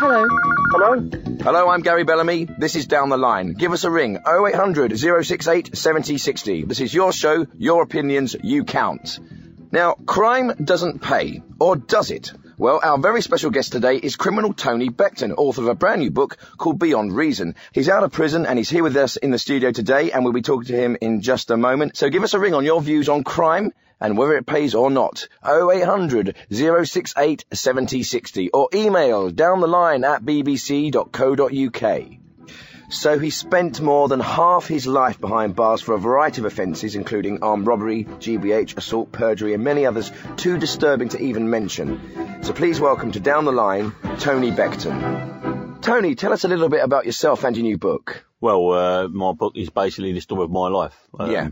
Hello. Hello? Hello, I'm Gary Bellamy. This is Down the Line. Give us a ring 0800 068 7060. This is your show, your opinions, you count. Now, crime doesn't pay, or does it? Well, our very special guest today is criminal Tony Beckton, author of a brand new book called Beyond Reason. He's out of prison and he's here with us in the studio today and we'll be talking to him in just a moment. So give us a ring on your views on crime and whether it pays or not. 0800 068 7060 or email down the line at bbc.co.uk. So he spent more than half his life behind bars for a variety of offences, including armed robbery, GBH, assault, perjury, and many others too disturbing to even mention. So please welcome to Down the Line, Tony Beckton. Tony, tell us a little bit about yourself and your new book. Well, uh, my book is basically the story of my life. Um, Yeah.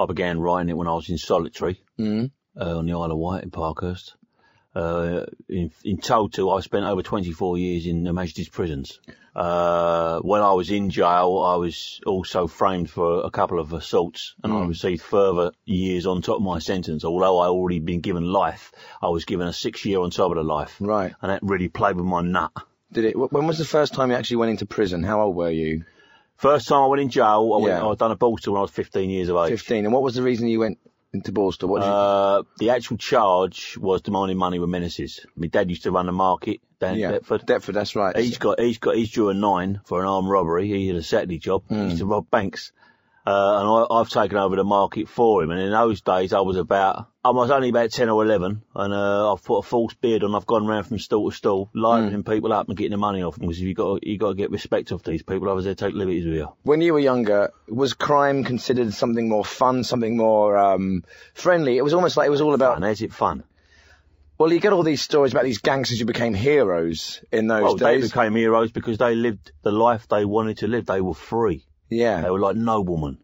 I began writing it when I was in solitary Mm. uh, on the Isle of Wight in Parkhurst. Uh, in, in total, I spent over 24 years in the Majesty's prisons. Uh, when I was in jail, I was also framed for a couple of assaults and I received further years on top of my sentence. Although I already been given life, I was given a six year on top of the life. Right. And that really played with my nut. Did it? When was the first time you actually went into prison? How old were you? First time I went in jail, I went, Yeah. I done a Baltimore when I was 15 years of age. 15. And what was the reason you went into Borstal? What did you... Uh, the actual charge was demanding money with menaces. My dad used to run the market down yeah, in Deptford. Deptford, that's right. He's got, he's got, he's due a nine for an armed robbery. He had a Saturday job. He used to Hmm. rob banks. Uh, and I, I've taken over the market for him. And in those days, I was about, I was only about 10 or 11. And, uh, I've put a false beard on. I've gone round from stall to stall, Hmm. lining people up and getting the money off them. Because you got, you got to get respect off these people. Otherwise they take liberties with you. When you were younger, was crime considered something more fun, something more um, friendly? It was almost like it was all about. And is it fun? Well, you get all these stories about these gangsters who became heroes in those Well, they became heroes because they lived the life they wanted to live. They were free. yeah. They were like noblemen.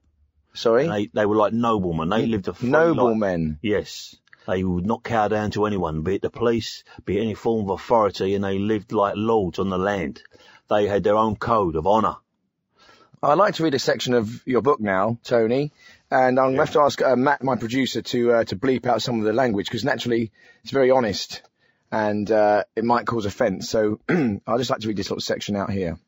Sorry. They they were like noblemen. They lived a free Noble life. Yes. They would not cower down to anyone, be it the police, be it any form of authority, and they lived like lords on the land. They had their own code of honour. I'd like to read a section of your book now, Tony, and I'm going to have to ask uh, Matt, my producer, to uh, to bleep out some of the language because naturally it's very honest and uh, it might cause offence. So I'd just like to read this little section out here.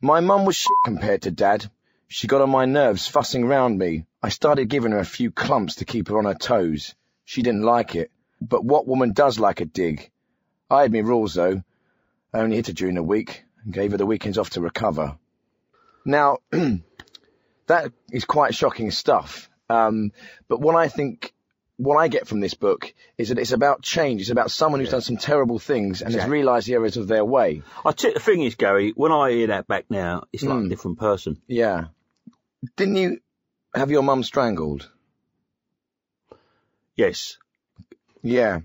My mum was shit compared to Dad. She got on my nerves, fussing round me. I started giving her a few clumps to keep her on her toes. She didn't like it, but what woman does like a dig? I had me rules though. I only hit her during the week and gave her the weekends off to recover. Now, that is quite shocking stuff. Um, but what I think, what I get from this book is that it's about change. It's about someone who's done some terrible things and has realised the errors of their way. I tell the thing is, Gary, when I hear that back now, it's like a different person. Yeah. Didn't you have your mum strangled? Yes. Yeah.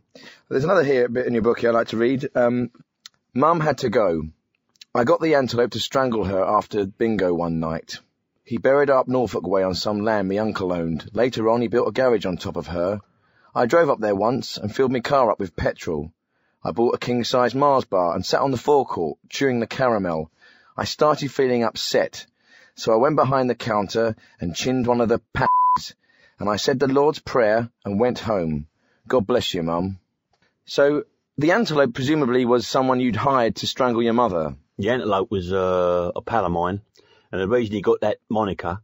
There's another here bit in your book here I'd like to read. Um, Mum had to go. I got the antelope to strangle her after bingo one night. He buried her up Norfolk way on some land my uncle owned. Later on, he built a garage on top of her. I drove up there once and filled my car up with petrol. I bought a king-size Mars bar and sat on the forecourt, chewing the caramel. I started feeling upset, so I went behind the counter and chinned one of the p***s, and I said the Lord's Prayer and went home. God bless you, Mum. So, the antelope presumably was someone you'd hired to strangle your mother. The antelope was uh, a pal of mine, and the reason he got that moniker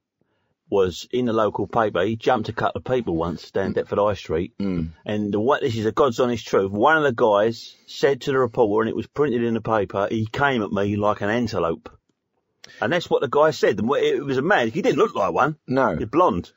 was in the local paper. He jumped a couple of people once down Deptford High Street, Mm. and the, what this is a God's honest truth. One of the guys said to the reporter, and it was printed in the paper, he came at me like an antelope, and that's what the guy said. And it was a man. He didn't look like one. No. He's blonde.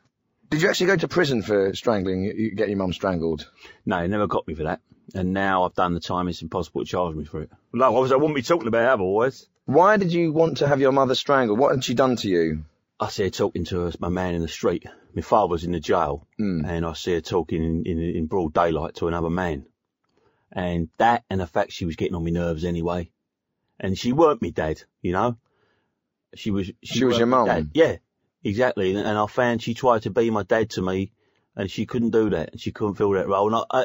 Did you actually go to prison for strangling, you get your mum strangled? No, he never got me for that. And now I've done the time, it's impossible to charge me for it. No, obviously I wouldn't be talking about it otherwise. Why did you want to have your mother strangled? What had she done to you? I see her talking to a, a man in the street. My father's in the jail, Mm. and I see her talking in, in, in broad daylight to another man. And that, and the fact she was getting on my nerves anyway. And she weren't me dad, you know. She was. She was your mum? Yeah, exactly. And, I found she tried to be my dad to me, and she couldn't do that, and she couldn't fill that role. And I, I,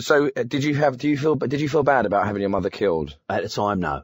So, uh, did you have, do you feel, did you feel bad about having your mother killed? at the time, no.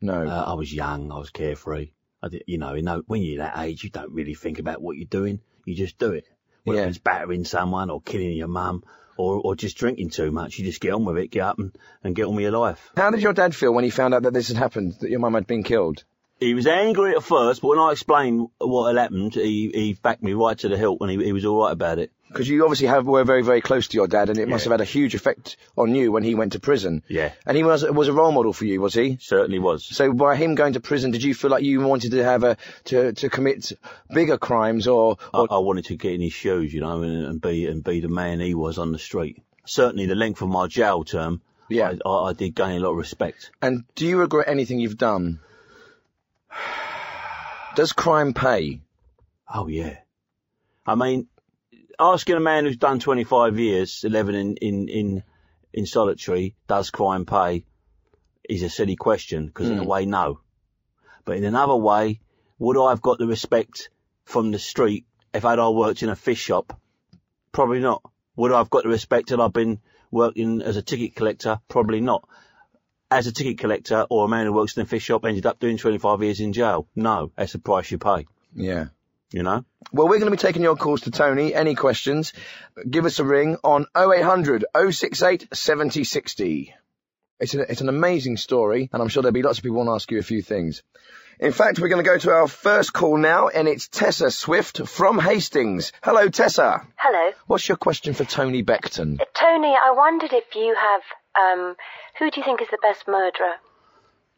No. Uh, I was young. I was carefree. I did, you know, you know, when you're that age, you don't really think about what you're doing. You just do it. Whether Yeah. it's battering someone or killing your mum or, or just drinking too much. You just get on with it, get up and, and get on with your life. How did your dad feel when he found out that this had happened, that your mum had been killed? He was angry at first, but when I explained what had happened, he, he backed me right to the hilt and he, he was alright about it. Because you obviously have, were very, very close to your dad, and it must have had a huge effect on you when he went to prison. Yeah. And he was was a role model for you, was he? Certainly was. So by him going to prison, did you feel like you wanted to have a to to commit bigger crimes, or, I, or I wanted to get in his shoes, you know, and, and be and be the man he was on the street. Certainly, the length of my jail term, Yeah. I, I, I did gain a lot of respect. and do you regret anything you've done? Does crime pay? Oh yeah, I mean, asking a man who's done 25 years, 11 in in in, in solitary, does crime pay, is a silly question because in a hmm. way, no. But in another way, would I have got the respect from the street if I'd I worked in a fish shop? Probably not. Would I have got the respect had I've been working as a ticket collector? Probably not. As a ticket collector or a man who works in a fish shop ended up doing 25 years in jail? No, that's the price you pay. Yeah. You know? Well, we're going to be taking your calls to Tony. Any questions? Give us a ring on 0800 068 7060. It's an, it's an amazing story, and I'm sure there'll be lots of people want to ask you a few things. In fact, we're going to go to our first call now, and it's Tessa Swift from Hastings. Hello, Tessa. Hello. What's your question for Tony Beckton? Tony, I wondered if you have, um, who do you think is the best murderer?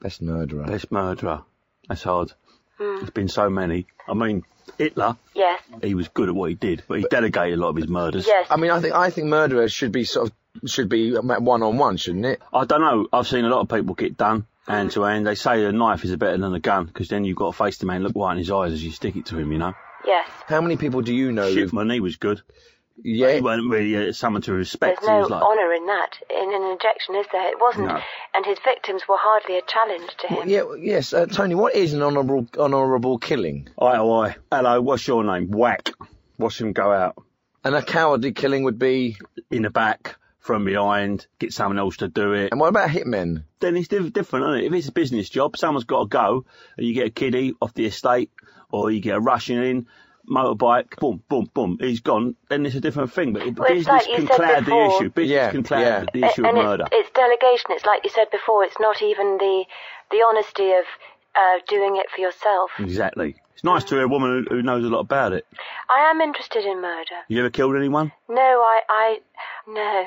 Best murderer. Best murderer. That's hard. There's been so many. I mean, Hitler, Yes. he was good at what he did, but he delegated a lot of his murders. Yes. I mean, I think I think murderers should be sort of should be one on one, shouldn't it? I don't know. I've seen a lot of people get done hand to hand. They say a knife is better than a gun because then you've got to face the man, look right in his eyes as you stick it to him, you know? yes. How many people do you know? who've- Shipman, he was good. Yeah, He wasn't really uh, someone to respect. There's respect. no like, honour in that, in an injection, is there? It wasn't. No. And his victims were hardly a challenge to him. yeah, yes. Uh, Tony, what is an honourable honourable killing? eye to eye. Hello, what's your name? Whack. Watch him go out. And a cowardly killing would be. In the back, from behind, get someone else to do it. And what about hitmen? then it's diff- different, isn't it? If it's a business job, someone's got to go, and you get a kiddie off the estate, or you get a Russian in, motorbike, boom, boom, boom, he's gone, then it's a different thing. But Well, business like can said cloud the issue. Business Yeah, can cloud yeah. the issue and of it's, murder. it's delegation. It's like you said before. It's not even the the honesty of uh, doing it for yourself. Exactly. It's nice to hear a woman who, who knows a lot about it. I am interested in murder. You ever killed anyone? No, I, I, no.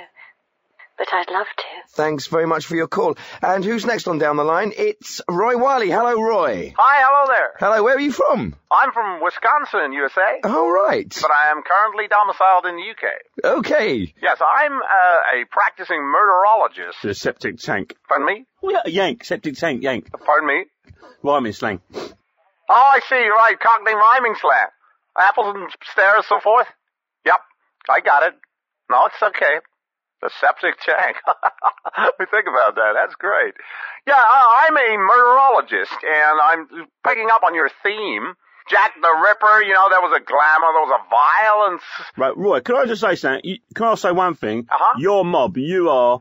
But I'd love to. Thanks very much for your call. And who's next on down the line? It's Roy Wiley. Hello, Roy. Hi, hello there. Hello, where are you from? I'm from Wisconsin, USA, All right. but I am currently domiciled in the UK. Okay. Yes, I'm uh, a practicing murderologist. The septic tank. Pardon me? Oh, yeah, yank, septic tank, yank. Pardon me? Rhyming slang. Oh, I see, right, Cockney rhyming slang. Apples and stairs, so forth? Yep, I got it. No, it's okay. The septic tank. we think about that. That's great. Yeah, I- I'm a murderologist, and I'm picking up on your theme. Jack the Ripper, you know, there was a glamour, there was a violence. Right, Roy, can I just say something? Can I say one thing? Uh-huh. Your mob, you are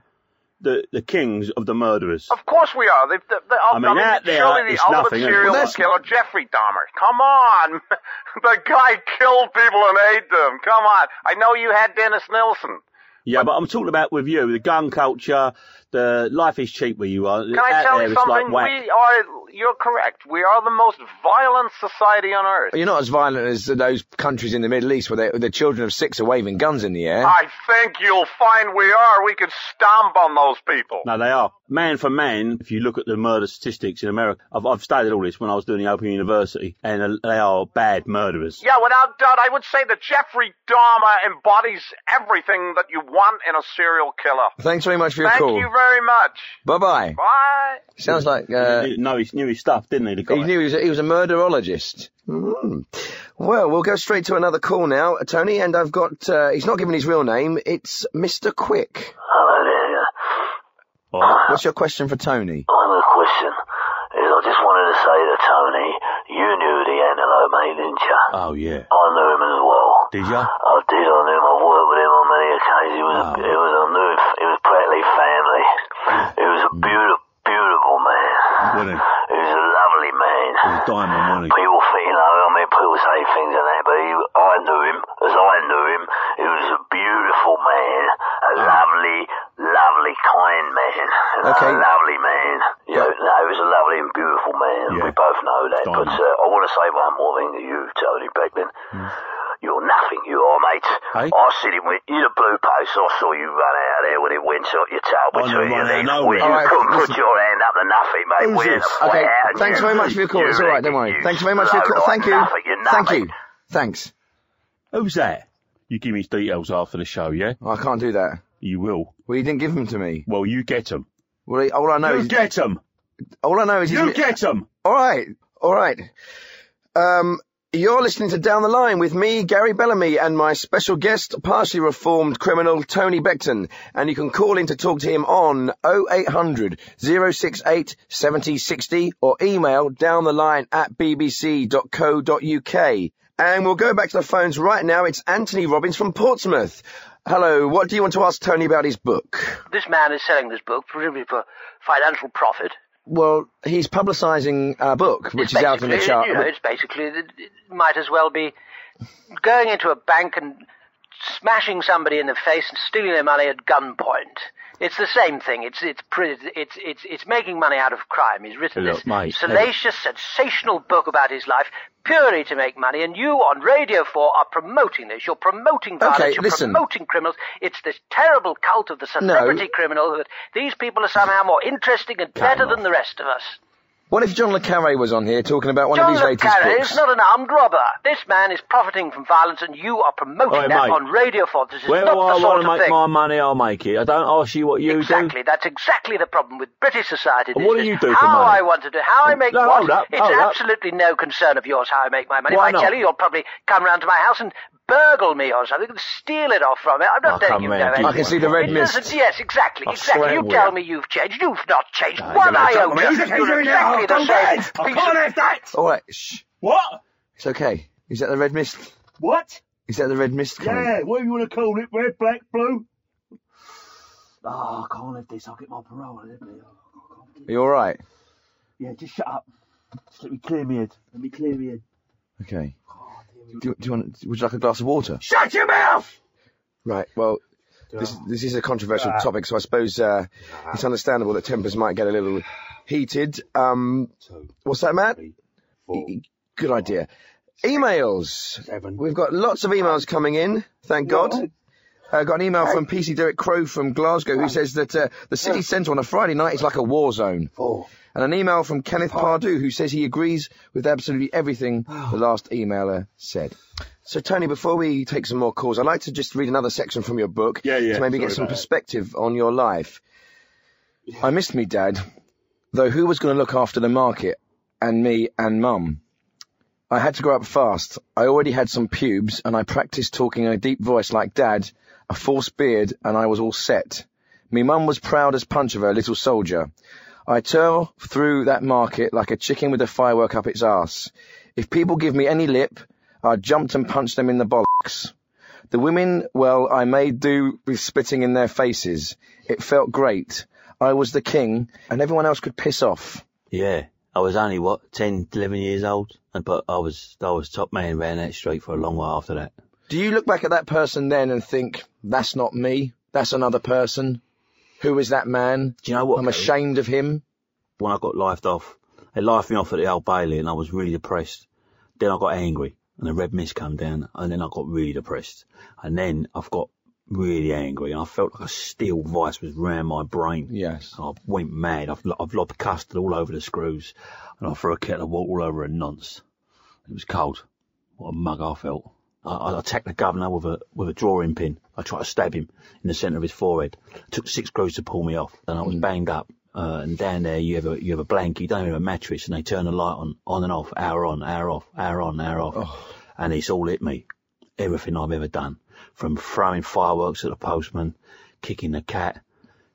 the, the kings of the murderers. Of course we are. The, the, the, I mean, out there, surely the ultimate nothing, serial Well, killer, Jeffrey Dahmer. Come on. the guy killed people and ate them. Come on. I know you had Dennis Nilsen. Yeah, but I'm talking about with you, the gun culture, the life is cheap where you are. Can I tell you something? we are, you're correct. We are the most violent society on earth. You're not as violent as those countries in the Middle East where they, the children of six are waving guns in the air. I think you'll find we are. We could stomp on those people. No, they are. Man for man, if you look at the murder statistics in America, I've, I've studied all this when I was doing the Open University, and uh, they are bad murderers. Yeah, without doubt, I would say that Jeffrey Dahmer embodies everything that you want in a serial killer. Thanks very much for your Thank call. you very much. Bye bye. Bye. Sounds like uh, He knew, he knew his stuff, didn't he, the guy? he knew he was, a, he was a murderologist. Mm. Well, we'll go straight to another call now, Tony. And I've got uh, he's not given his real name. It's Mr. Quick. Hello there. yeah. What's your question for Tony? I'm a question is I just wanted to say to Tony, you knew the Antelope mate, didn't you? Oh, yeah. I knew him as well. Did you? I did, I knew him. I've worked with him on many occasions. He was, Oh. it was, I knew him. He was practically family. He was a beautiful, beautiful man. Wasn't he? He was a lovely man. He was diamond, wasn't he? People think, you know, I mean, people say things like that, but he, I knew him, as I knew him. He was a beautiful man, Okay. A lovely lovely kind man. a lovely Yeah, Yeah. no, he was a lovely and beautiful man. Yeah. We both know that. Diamond. But uh, I want to say one more thing to you, Tony Beckman. You're nothing, you are, mate. Hey? I see him with you, the blue post. I saw you run out of there when it went up your tail between never your run out legs. Well, you All right, couldn't listen. put your hand up to nothing, mate. Who's We're this? the Okay, out, thanks you- very much for your call. you It's all right, don't reckon worry. you Thanks very much for your call. Thank you. nothing, you're Thank you. Thanks. Who's that? You give me details after the show, yeah? I can't do that. You will. Well, you didn't give them to me. Well, you get 'em. Well, all I know is You is them. all I know is he's- You get 'em. All right, all right. Um, you're listening to Down the Line with me, Gary Bellamy, and my special guest, partially reformed criminal Tony Beckton. And you can call in to talk to him on 0800 068 7060 or email down the line at bbc.co.uk. And we'll go back to the phones right now. It's Anthony Robbins from Portsmouth. Hello, what do you want to ask Tony about his book? This man is selling this book, presumably for financial profit. Well, he's publicising a book, which It's is out in the chart. You know, it's basically, it might as well be going into a bank and smashing somebody in the face and stealing their money at gunpoint. It's the same thing. It's it's it's it's it's making money out of crime. He's written Look, this mate, salacious, sensational book about his life purely to make money. And you on Radio Four are promoting this. You're promoting violence. Okay, you're listen. promoting criminals. It's this terrible cult of the celebrity criminal that these people are somehow more interesting and better on. than the rest of us. What if John Le Carre was on here talking about one John of his Le latest Carre books? is not an armed robber. This man is profiting from violence, and you are promoting Oi, that mate. on Radio 4. This is Where not I the want to of make thing. my money, I'll make it. I don't ask you what you exactly. That's exactly the problem with British society. And what do you do for How money? I want to do, how I make No, what? hold up, it's hold up. absolutely no concern of yours how I make my money. Why if I not? tell you, you'll probably come round to my house and burgle me or something and steal it off from me. I'm not letting come you round, know I can see the red It mist. doesn't- Yes, exactly, I exactly. You tell will. me you've changed. You've not changed No, one you're iota. tell me. He's a- You're exactly the I'm same. dead. I can't of- have that. All right, shh. What? It's okay. Is that the red mist? What? Is that the red mist coming? Yeah, what do you want to call it? Red, black, blue? Oh, I can't have this. I'll get my parole. Let me- oh, Are you all right? Yeah, just shut up. Just let me clear my head. Let me clear my head. Okay. Oh, Do you, do you want? Would you like a glass of water? Shut your mouth! Right. Well, this this is a controversial topic, so I suppose uh, it's understandable that tempers might get a little heated. Um, what's that, Matt? Good idea. Emails. Seven. We've got lots of emails coming in. Thank God. I got an email from PC Derek Crow from Glasgow who says that uh, the city centre on a Friday night is like a war zone. Four. And an email from Kenneth Pardue who says he agrees with absolutely everything the last emailer said. So Tony, before we take some more calls, I'd like to just read another section from your book Yeah, yeah, to maybe get some about that. perspective on your life. I missed me dad, though who was going to look after the market and me and mum? I had to grow up fast. I already had some pubes and I practiced talking in a deep voice like dad, a false beard, and I was all set. Me mum was proud as punch of her little soldier. I tore through that market like a chicken with a firework up its arse. If people give me any lip, I jumped and punched them in the bollocks. The women, well, I made do with spitting in their faces. It felt great. I was the king, and everyone else could piss off. Yeah, I was only what 10, 11 years old, but I was I was top man around that street for a long while after that. Do you look back at that person then and think, that's not me? That's another person? Who is that man? Do you know what? I'm ashamed of him. when I got lifed off, they lifed me off at the Old Bailey and I was really depressed. Then I got angry and the red mist came down and then I got really depressed. And then I've got really angry and I felt like a steel vice was round my brain. Yes. And I went mad. I've, I've lobbed custard all over the screws and I threw a kettle of water all over a nonce. It was cold. What a mug I felt. I, I attacked the governor with a with a drawing pin. I tried to stab him in the centre of his forehead. It took six screws to pull me off. Then I was banged up. Uh, and down there you have a you have a blanket, you don't have a mattress, and they turn the light on, on and off, hour on, hour off, hour on, hour off, and it's all hit me. Everything I've ever done, from throwing fireworks at the postman, kicking the cat,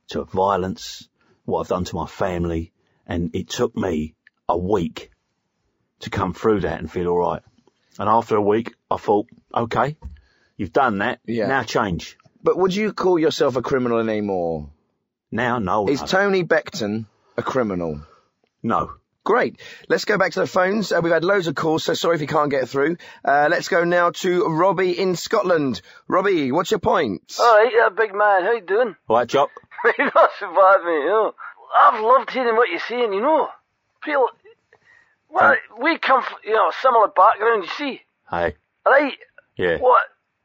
to violence, what I've done to my family, and it took me a week to come through that and feel all right. And after a week, I thought, okay, you've done that. Yeah. Now change. But would you call yourself a criminal anymore? Now, no, Is no, Tony Beckton a criminal? no. Great. Let's go back to the phones. Uh, we've had loads of calls, so sorry if you can't get through. Uh, let's go now to Robbie in Scotland. Robbie, what's your point? All right, yeah, big man. How you doing? All right, Jock. not so bad, mate, you know. I've loved hearing what you're saying, you know. People, well, we come from, you know, similar background, you see. Hey, Right? yeah. What?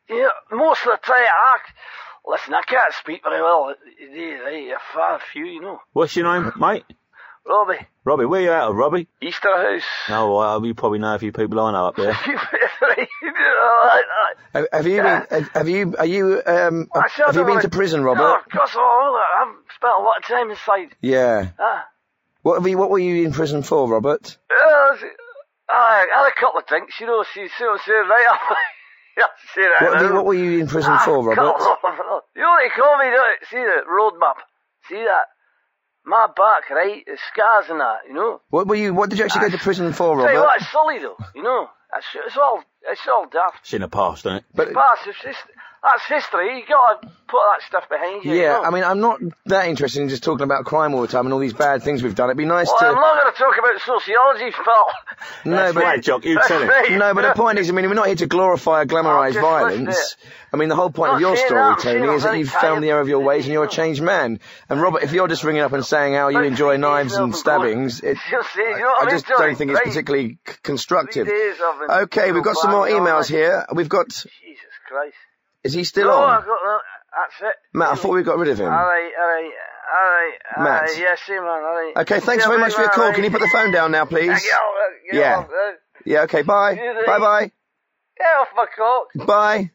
You know, most of the time, I, listen, I can't speak very well today, right? A few, you know. What's your name, mate? Robbie, Robbie, where you out of, Robbie? Easterhouse. Oh, well, you probably know a few people I know up there. right? You know, like that. Have, have you been? Have, have you? Are you? Um, have you been to prison, No, of course not. I've spent a lot of time inside. Yeah. Ah. What have you? What were you in prison for, Robert? Uh, I had a couple of drinks, you know, see, see what I'm saying, right? yeah, see that. What, you, what were you in prison Ah, for, Robert? You know what they call me, don't you? See the road map? See that? My back, right? The scars and that, you know? What were you? What did you actually go to prison for, Tell you Robert? what, it's silly though, you know? It's, it's all, it's all daft. It's in the past, isn't it? But Past, it's just, that's history. You gotta put that stuff behind you. you yeah, know? I mean, I'm not that interested in just talking about crime all the time and all these bad things we've done. It'd be nice Well, I'm not going to talk about sociology, Phil. No, That's but right, Jock, you tell him. right. No, but the point is, I mean, we're not here to glorify or glamorise Oh, violence. I mean, the whole point of your story, that, Tony, is that you've found the tired. error of your ways and you're a changed man. And Robert, if you're just ringing up and saying how you enjoy knives and stabbings, it, Just say, you know I what I mean, just don't think it's particularly constructive. Three days I've been Okay, we've got some more back and all emails here. We've got. Jesus Christ. Is he still no, on? I've got, uh, that's it. Matt, I thought we got rid of him. Alright, alright, alright, Matt. alright, yes, see, man, alright. Okay, thanks Yeah, very much for your call. Can you put the phone down now, please? Yeah, get off, get Yeah. Yeah, okay, bye. Bye bye. Get off my cock. Bye.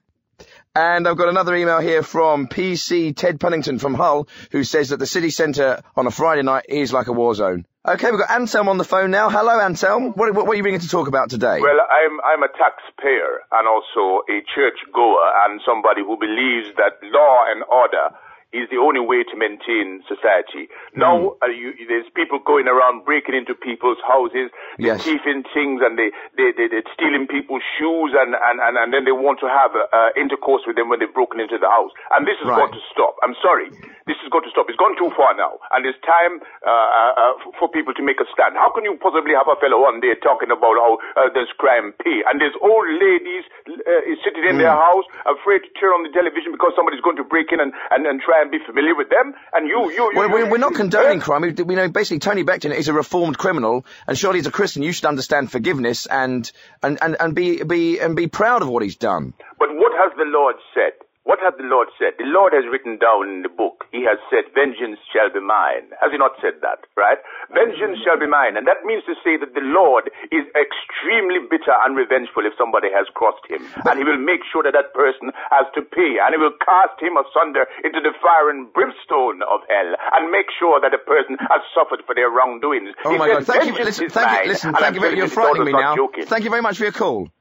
And I've got another email here from PC Ted Punnington from Hull, who says that the city centre on a Friday night is like a war zone. Okay, we've got Anselm on the phone now. Hello, Anselm. What, what, what are you bringing to talk about today? Well, I'm I'm a taxpayer and also a church goer and somebody who believes that law and order is the only way to maintain society. Now, uh, you, there's people going around breaking into people's houses, they're Yes. thieving things, and they they they they're stealing people's shoes, and and and, and then they want to have uh, intercourse with them when they've broken into the house. And this has Right. got to stop. I'm sorry, this has got to stop. It's gone too far now, and it's time uh, uh, uh, for people to make a stand. How can you possibly have a fellow one day talking about how uh, there's crime pay, and there's old ladies uh, sitting in Hmm. their house afraid to turn on the television because somebody's going to break in and, and, and try and be familiar with them, and you you, you we're, we're not condoning crime. We, we know basically Tony Beckton is a reformed criminal, and surely as a Christian you should understand forgiveness and and, and, and be be and be proud of what he's done. But what has the Lord said? What has the Lord said? The Lord has written down in the book. He has said, vengeance shall be mine. Has he not said that? Right? Vengeance shall be mine. And that means to say that the Lord is extremely bitter and revengeful if somebody has crossed him. and he will make sure that that person has to pay. And he will cast him asunder into the fire and brimstone of hell. And make sure that the person has suffered for their wrongdoings. Oh He my God! Thank you. Listen, thank you. Listen, thank you. You're frightening me now. joking. Thank you very much for your call.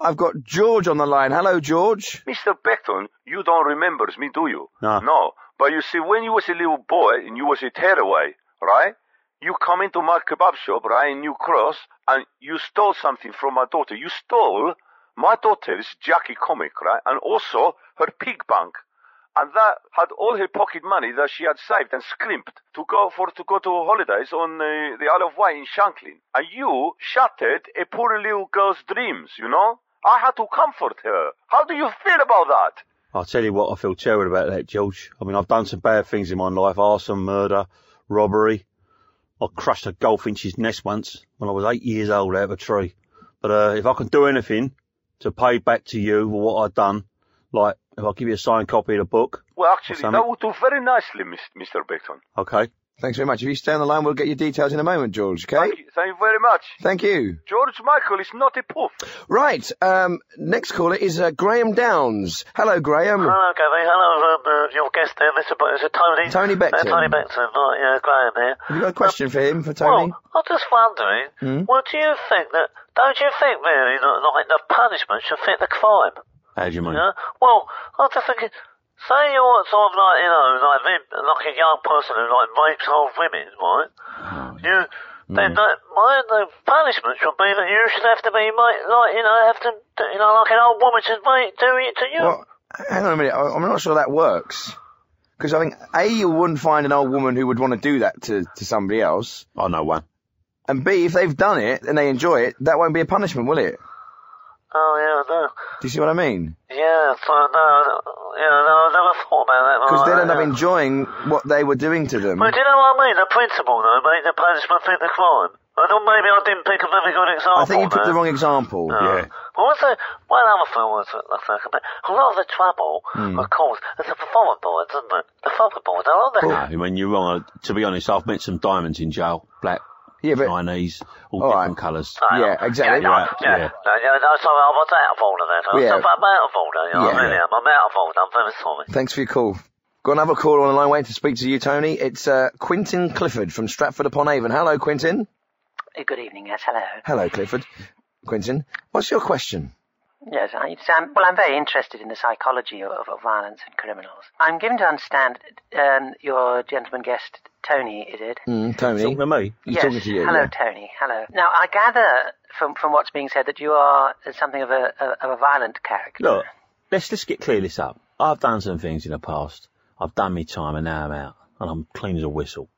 I've got George on the line. Hello, George. Mr. Beckton, you don't remember me, do you? No. No. But you see, when you was a little boy and you was a tearaway, right? You come into my kebab shop, right, in New Cross, and you stole something from my daughter. You stole my daughter's Jackie comic, right? And also her pig bank. And that had all her pocket money that she had saved and scrimped to go for to go to holidays on uh, the Isle of Wight in Shanklin. And you shattered a poor little girl's dreams, you know? I had to comfort her. How do you feel about that? I'll tell you what, I feel terrible about that, George. I mean, I've done some bad things in my life. Arson, murder, robbery. I crushed a goldfinch's nest once when I was eight years old out of a tree. But, uh, if I can do anything to pay back to you for what I've done, like, if I give you a signed copy of the book, Well, actually, that would do very nicely, Mr. Beckton. okay? Thanks very much. If you stay on the line, we'll get your details in a moment, George. Okay? Thank you, thank you very much. Thank you. George Michael is not a poof. Right. Um, next caller is uh, Graham Downs. Hello, Graham. Hello, Gary. Hello, um, uh, your guest there, Mr. B- is it Tony? Tony Beckton. Uh, Tony Beckton. Right, yeah, Graham here. Have you got a question for him, for Tony? Well, I'm just wondering, Hmm? well, do you think that, don't you think really that, like, the punishment should fit the crime? How do you mean? Yeah? Well, I'm just thinking, say you're sort of like, you know, like, like a young person who, like, rapes old women, right? You, then hmm. that, my, the punishment should be that you should have to be, mate, like, you know, have to, you know, like an old woman should mate, do it to you. Well, hang on a minute. I- I'm not sure that works. Because I think, A, you wouldn't find an old woman who would want to do that to, to somebody else. Oh, I know one. And B, if they've done it and they enjoy it, that won't be a punishment, will it? Oh, yeah, no. Do you see what I mean? Yeah, so no, you know, no, I never thought about that. Because like they'd end up enjoying what they were doing to them. But do you know what I mean? The principle, though, mate, the punishment fit the crime. I thought maybe I didn't pick a very good example. I think you picked the wrong example. No. Yeah. Well, what's the, one other thing was, uh, I think, about, a lot of the trouble, Hmm. of course, is the performance boards, isn't it? The focus boards, I love No, that. I mean, you're wrong. To be honest, I've met some diamonds in jail. Black, Yeah, but Chinese, all, All different right. colours. yeah, exactly. Yeah, Right, yeah. yeah. No, yeah, no, sorry, I was out of order there. I'm, Yeah. I'm out of order, you know, Yeah. I really am. I'm out of order, I'm very sorry. Thanks for your call. Got another caller on the line waiting to speak to you, Tony. It's uh, Quintin Clifford from Stratford upon Avon. Hello, Quintin. Good evening, yes, hello. Hello, Clifford. Quintin, what's your question? Yes, I, it's, um, well, I'm very interested in the psychology of, of violence and criminals. I'm given to understand um, your gentleman guest, Tony, is it? Mm, Tony. Talking to me? He's yes. talking to you. Hello, yeah. Tony. Hello. Now, I gather from from what's being said that you are something of a of a violent character. Look, let's just get clear this up. I've done some things in the past. I've done my time and now I'm out. And I'm clean as a whistle.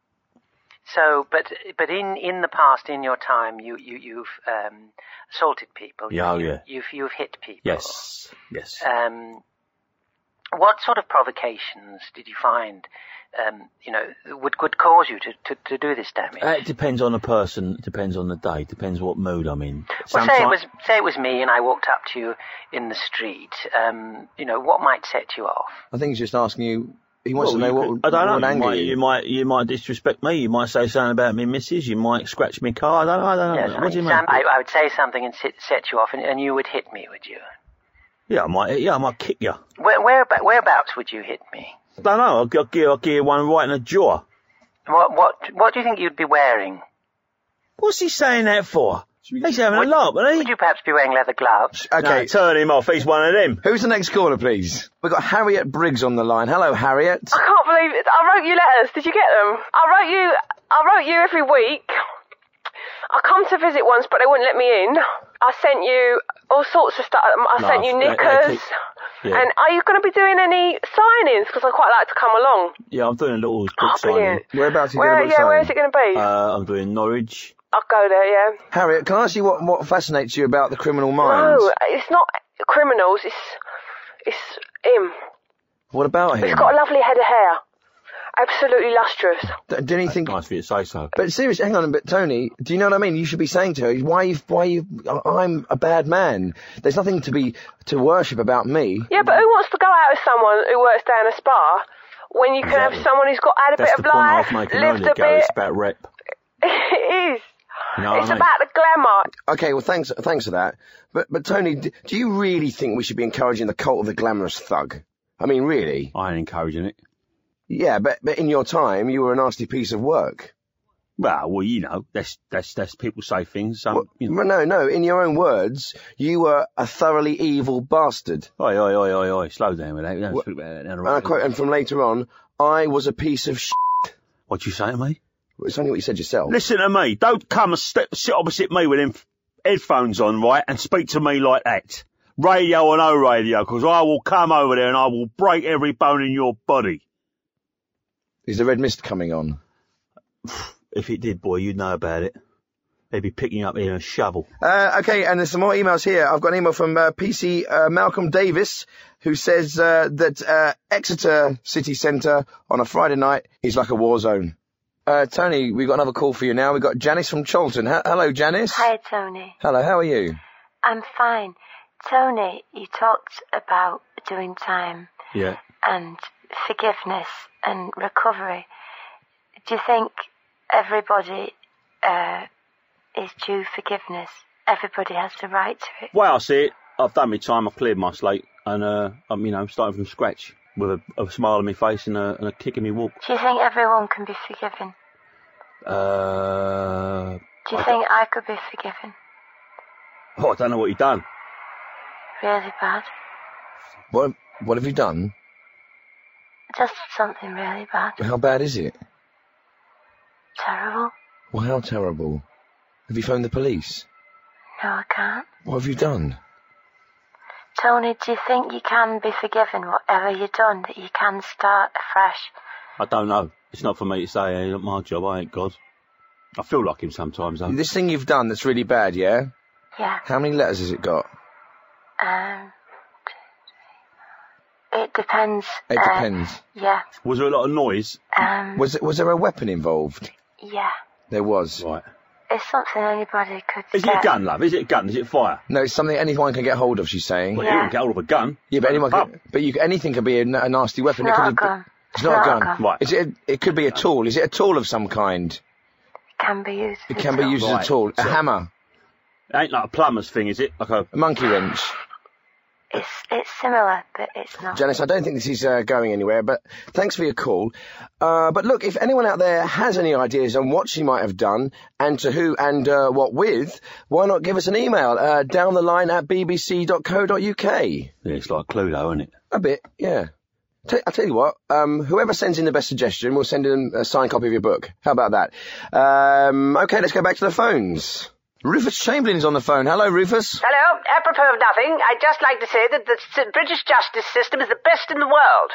So, but but in in the past, in your time, you you you've um, assaulted people. Yeah, oh, you, yeah. You've you've hit people. Yes. Yes. Um, what sort of provocations did you find? Um, you know, would would cause you to, to, to do this damage? Uh, it depends on the person. It depends on the day. It depends what mood I'm in. Well, say it was say it was me, and I walked up to you in the street. Um, you know, what might set you off? I think he's just asking you. He wants Well, to know you what, could- would- I don't what would know. You anger might, you. you might, you might disrespect me. You might say something about me, missus. You might scratch me car. I don't know. I don't know. What do you mean? I, I would say something and sit, set you off, and, and you would hit me, would you? Yeah, I might. Yeah, I might kick you. Where, where whereabouts would you hit me? I don't know. I'll, I'll, give, I'll give you one right in the jaw. What what what do you think you'd be wearing? What's he saying that for? He's having a laugh, isn't he? Would you perhaps be wearing leather gloves? Okay, No, turn him off. He's one of them. who's the next caller, please? We've got Harriet Briggs on the line. Hello, Harriet. I can't believe it. I wrote you letters. Did you get them? I wrote you. I wrote you every week. I come to visit once, but they wouldn't let me in. I sent you all sorts of stuff. I sent you Laugh. They- they knickers. keep- Yeah. And are you going to be doing any signings? Because I'd quite like to come along. yeah, I'm doing a little book Oh, signing. brilliant. Whereabouts are you Where, going to yeah, where is it going to be? Uh, I'm doing Norwich. I'll go there, yeah. Harriet, can I ask you what, what fascinates you about the criminal mind? No, it's not criminals. It's it's him. What about him? He's got a lovely head of hair. Absolutely lustrous. D- Didn't he think? Nice for you to say so. But seriously, hang on a bit, Tony. Do you know what I mean? You should be saying to her, "Why you? Why you? I'm a bad man. There's nothing to be to worship about me." Yeah, but who wants to go out with someone who works down a spa when you can Exactly. have someone who's got had a That's bit of life, was lived a Gary. bit? It's about rep. it is. You know what it's I mean? about the glamour. Okay, well, thanks, thanks for that. But, but Tony, d- do you really think we should be encouraging the cult of the glamorous thug? I mean, really? I ain't encouraging it. Yeah, but, but in your time, you were a nasty piece of work. Well, well, you know, that's that's that's people say things. Um, Well, you know. well, no, no. In your own words, you were a thoroughly evil bastard. Oi, oi, oi, oi, oi. Slow down with that. Don't What- speak about that now. And I quote, and from later on, I was a piece of sh. What'd you say to me? It's only what you said yourself. Listen to me. Don't come and step, sit opposite me with them f- headphones on, right, and speak to me like that. Radio or no radio, because I will come over there and I will break every bone in your body. Is the red mist coming on? If it did, boy, you'd know about it. They'd be picking up in a shovel. Uh, okay, and there's some more emails here. I've got an email from uh, PC uh, Malcolm Davis who says uh, that uh, Exeter City Centre on a Friday night is like a war zone. Uh, Tony, we've got another call for you now. We've got Janice from Chorlton. H- hello, Janice. Hi, Tony. Hello, how are you? I'm fine. Tony, you talked about doing time Yeah. and forgiveness and recovery. Do you think everybody uh, is due forgiveness? Everybody has the right to it. Well, I see it. I've done my time. I've cleared my slate, and uh, I'm, you know, starting from scratch with a, a smile on my face and a, and a kick in my walk. Do you think everyone can be forgiven? Uh, Do you I think I could be forgiven? oh, I don't know what you've done. Really bad? What What have you done? Just something really bad. How bad is it? Terrible? Well, how terrible. Have you phoned the police? No, I can't. What have you done? Tony, do you think you can be forgiven whatever you've done, that you can start afresh? I don't know. It's not for me to say. It's not my job. I ain't God. I feel like him sometimes, though. This thing you've done that's really bad, yeah? Yeah. How many letters has it got? Um, It depends. It uh, depends. Yeah. Was there a lot of noise? Um. Was it, was there a weapon involved? Yeah. There was. Right. It's something anybody could. Is it a gun, love? Is it a gun? Is it fire? No, it's something anyone can get hold of. She's saying. Well, you can get hold of a gun. Yeah, but anyone, can, but you, anything can be a nasty weapon. It's it not could a be- gun. It's not, a gun. Right. Is it? A, it could be a tool. Is it a tool of some kind? It can be used. It as can be a- used as a Right. tool. A So- hammer, It ain't like a plumber's thing, is it? Like a a monkey wrench. It's it's similar, but it's not. Janice, I don't think this is uh, going anywhere, but thanks for your call. Uh, but look, if anyone out there has any ideas on what she might have done and to who and uh, what with, why not give us an email uh, down the line at bbc.co.uk? yeah, it's like Cluedo, isn't it? A bit, yeah. i I'll tell you what, um, whoever sends in the best suggestion, we'll send in a signed copy of your book. How about that? Um, okay, let's go back to the phones. Rufus Chamberlain is on the phone. Hello, Rufus. Hello. Apropos of nothing, I'd just like to say that the British justice system is the best in the world.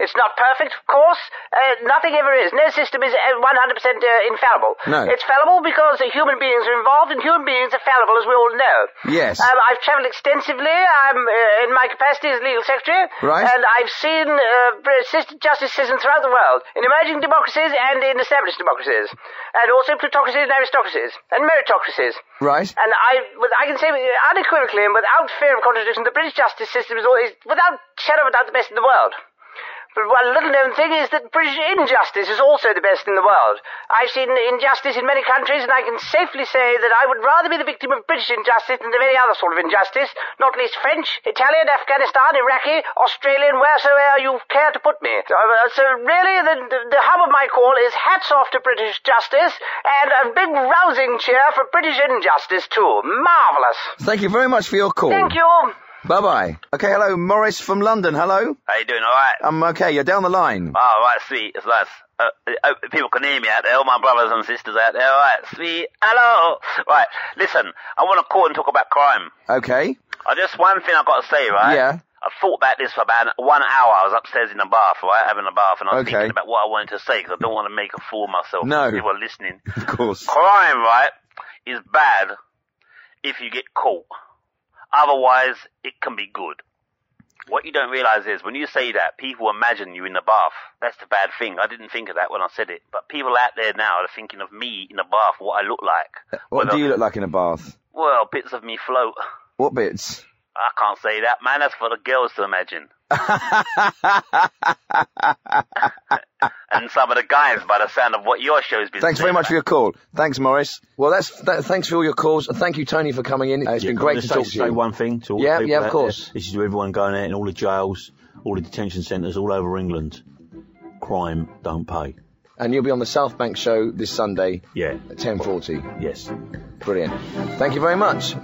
It's not perfect, of course. Uh, nothing ever is. No system is uh, 100% uh, infallible. No. It's fallible because uh, human beings are involved, and human beings are fallible, as we all know. Yes. Um, I've travelled extensively. I'm uh, in my capacity as legal secretary. Right. And I've seen uh, justice systems throughout the world, in emerging democracies and in established democracies, and also plutocracies and aristocracies and meritocracies. Right. And I, I can say unequivocally and without fear of contradiction, the British justice system is always, without shadow of a doubt, the best in the world. But one little known thing is that British injustice is also the best in the world. I've seen injustice in many countries, and I can safely say that I would rather be the victim of British injustice than of any other sort of injustice, not least French, Italian, Afghanistan, Iraqi, Australian, wheresoever you care to put me. So, uh, so really, the, the, the hub of my call is hats off to British justice, and a big rousing cheer for British injustice too. Marvellous. Thank you very much for your call. Thank you. Bye bye. Okay, hello, Morris from London. Hello. How you doing? All right. I'm okay. You're down the line. Oh, right, sweet. It's nice. Uh, uh, people can hear me out there. All my brothers and sisters out there. All right, sweet. Hello. Right. Listen, I want to call and talk about crime. Okay. I just one thing I've got to say, right? Yeah. I thought about this for about one hour. I was upstairs in the bath, right, having a bath, and I was Okay. thinking about what I wanted to say because I don't want to make a fool of myself. No. People are listening. Of course. Crime, right, is bad if you get caught. Otherwise, it can be good. What you don't realize is when you say that, people imagine you in the bath. That's the bad thing. I didn't think of that when I said it. But people out there now are thinking of me in the bath, what I look like. Uh, what Whether- do you look like in a bath? Well, bits of me float. What bits? I can't say that, man. That's for the girls to imagine. and some of the guys by the sound of what your show's been Thanks very saying. much for your call. Thanks, Morris. Well, that's that, thanks for all your calls. And thank you, Tony, for coming in. Uh, it's Yeah, been great to say, talk to say you. one thing to all Yeah, the people yeah, of course. There. This is to everyone going out in all the jails, all the detention centres all over England. Crime don't pay. And you'll be on the South Bank show this Sunday Yeah. at 10.40. Yes. Brilliant. Thank you very much.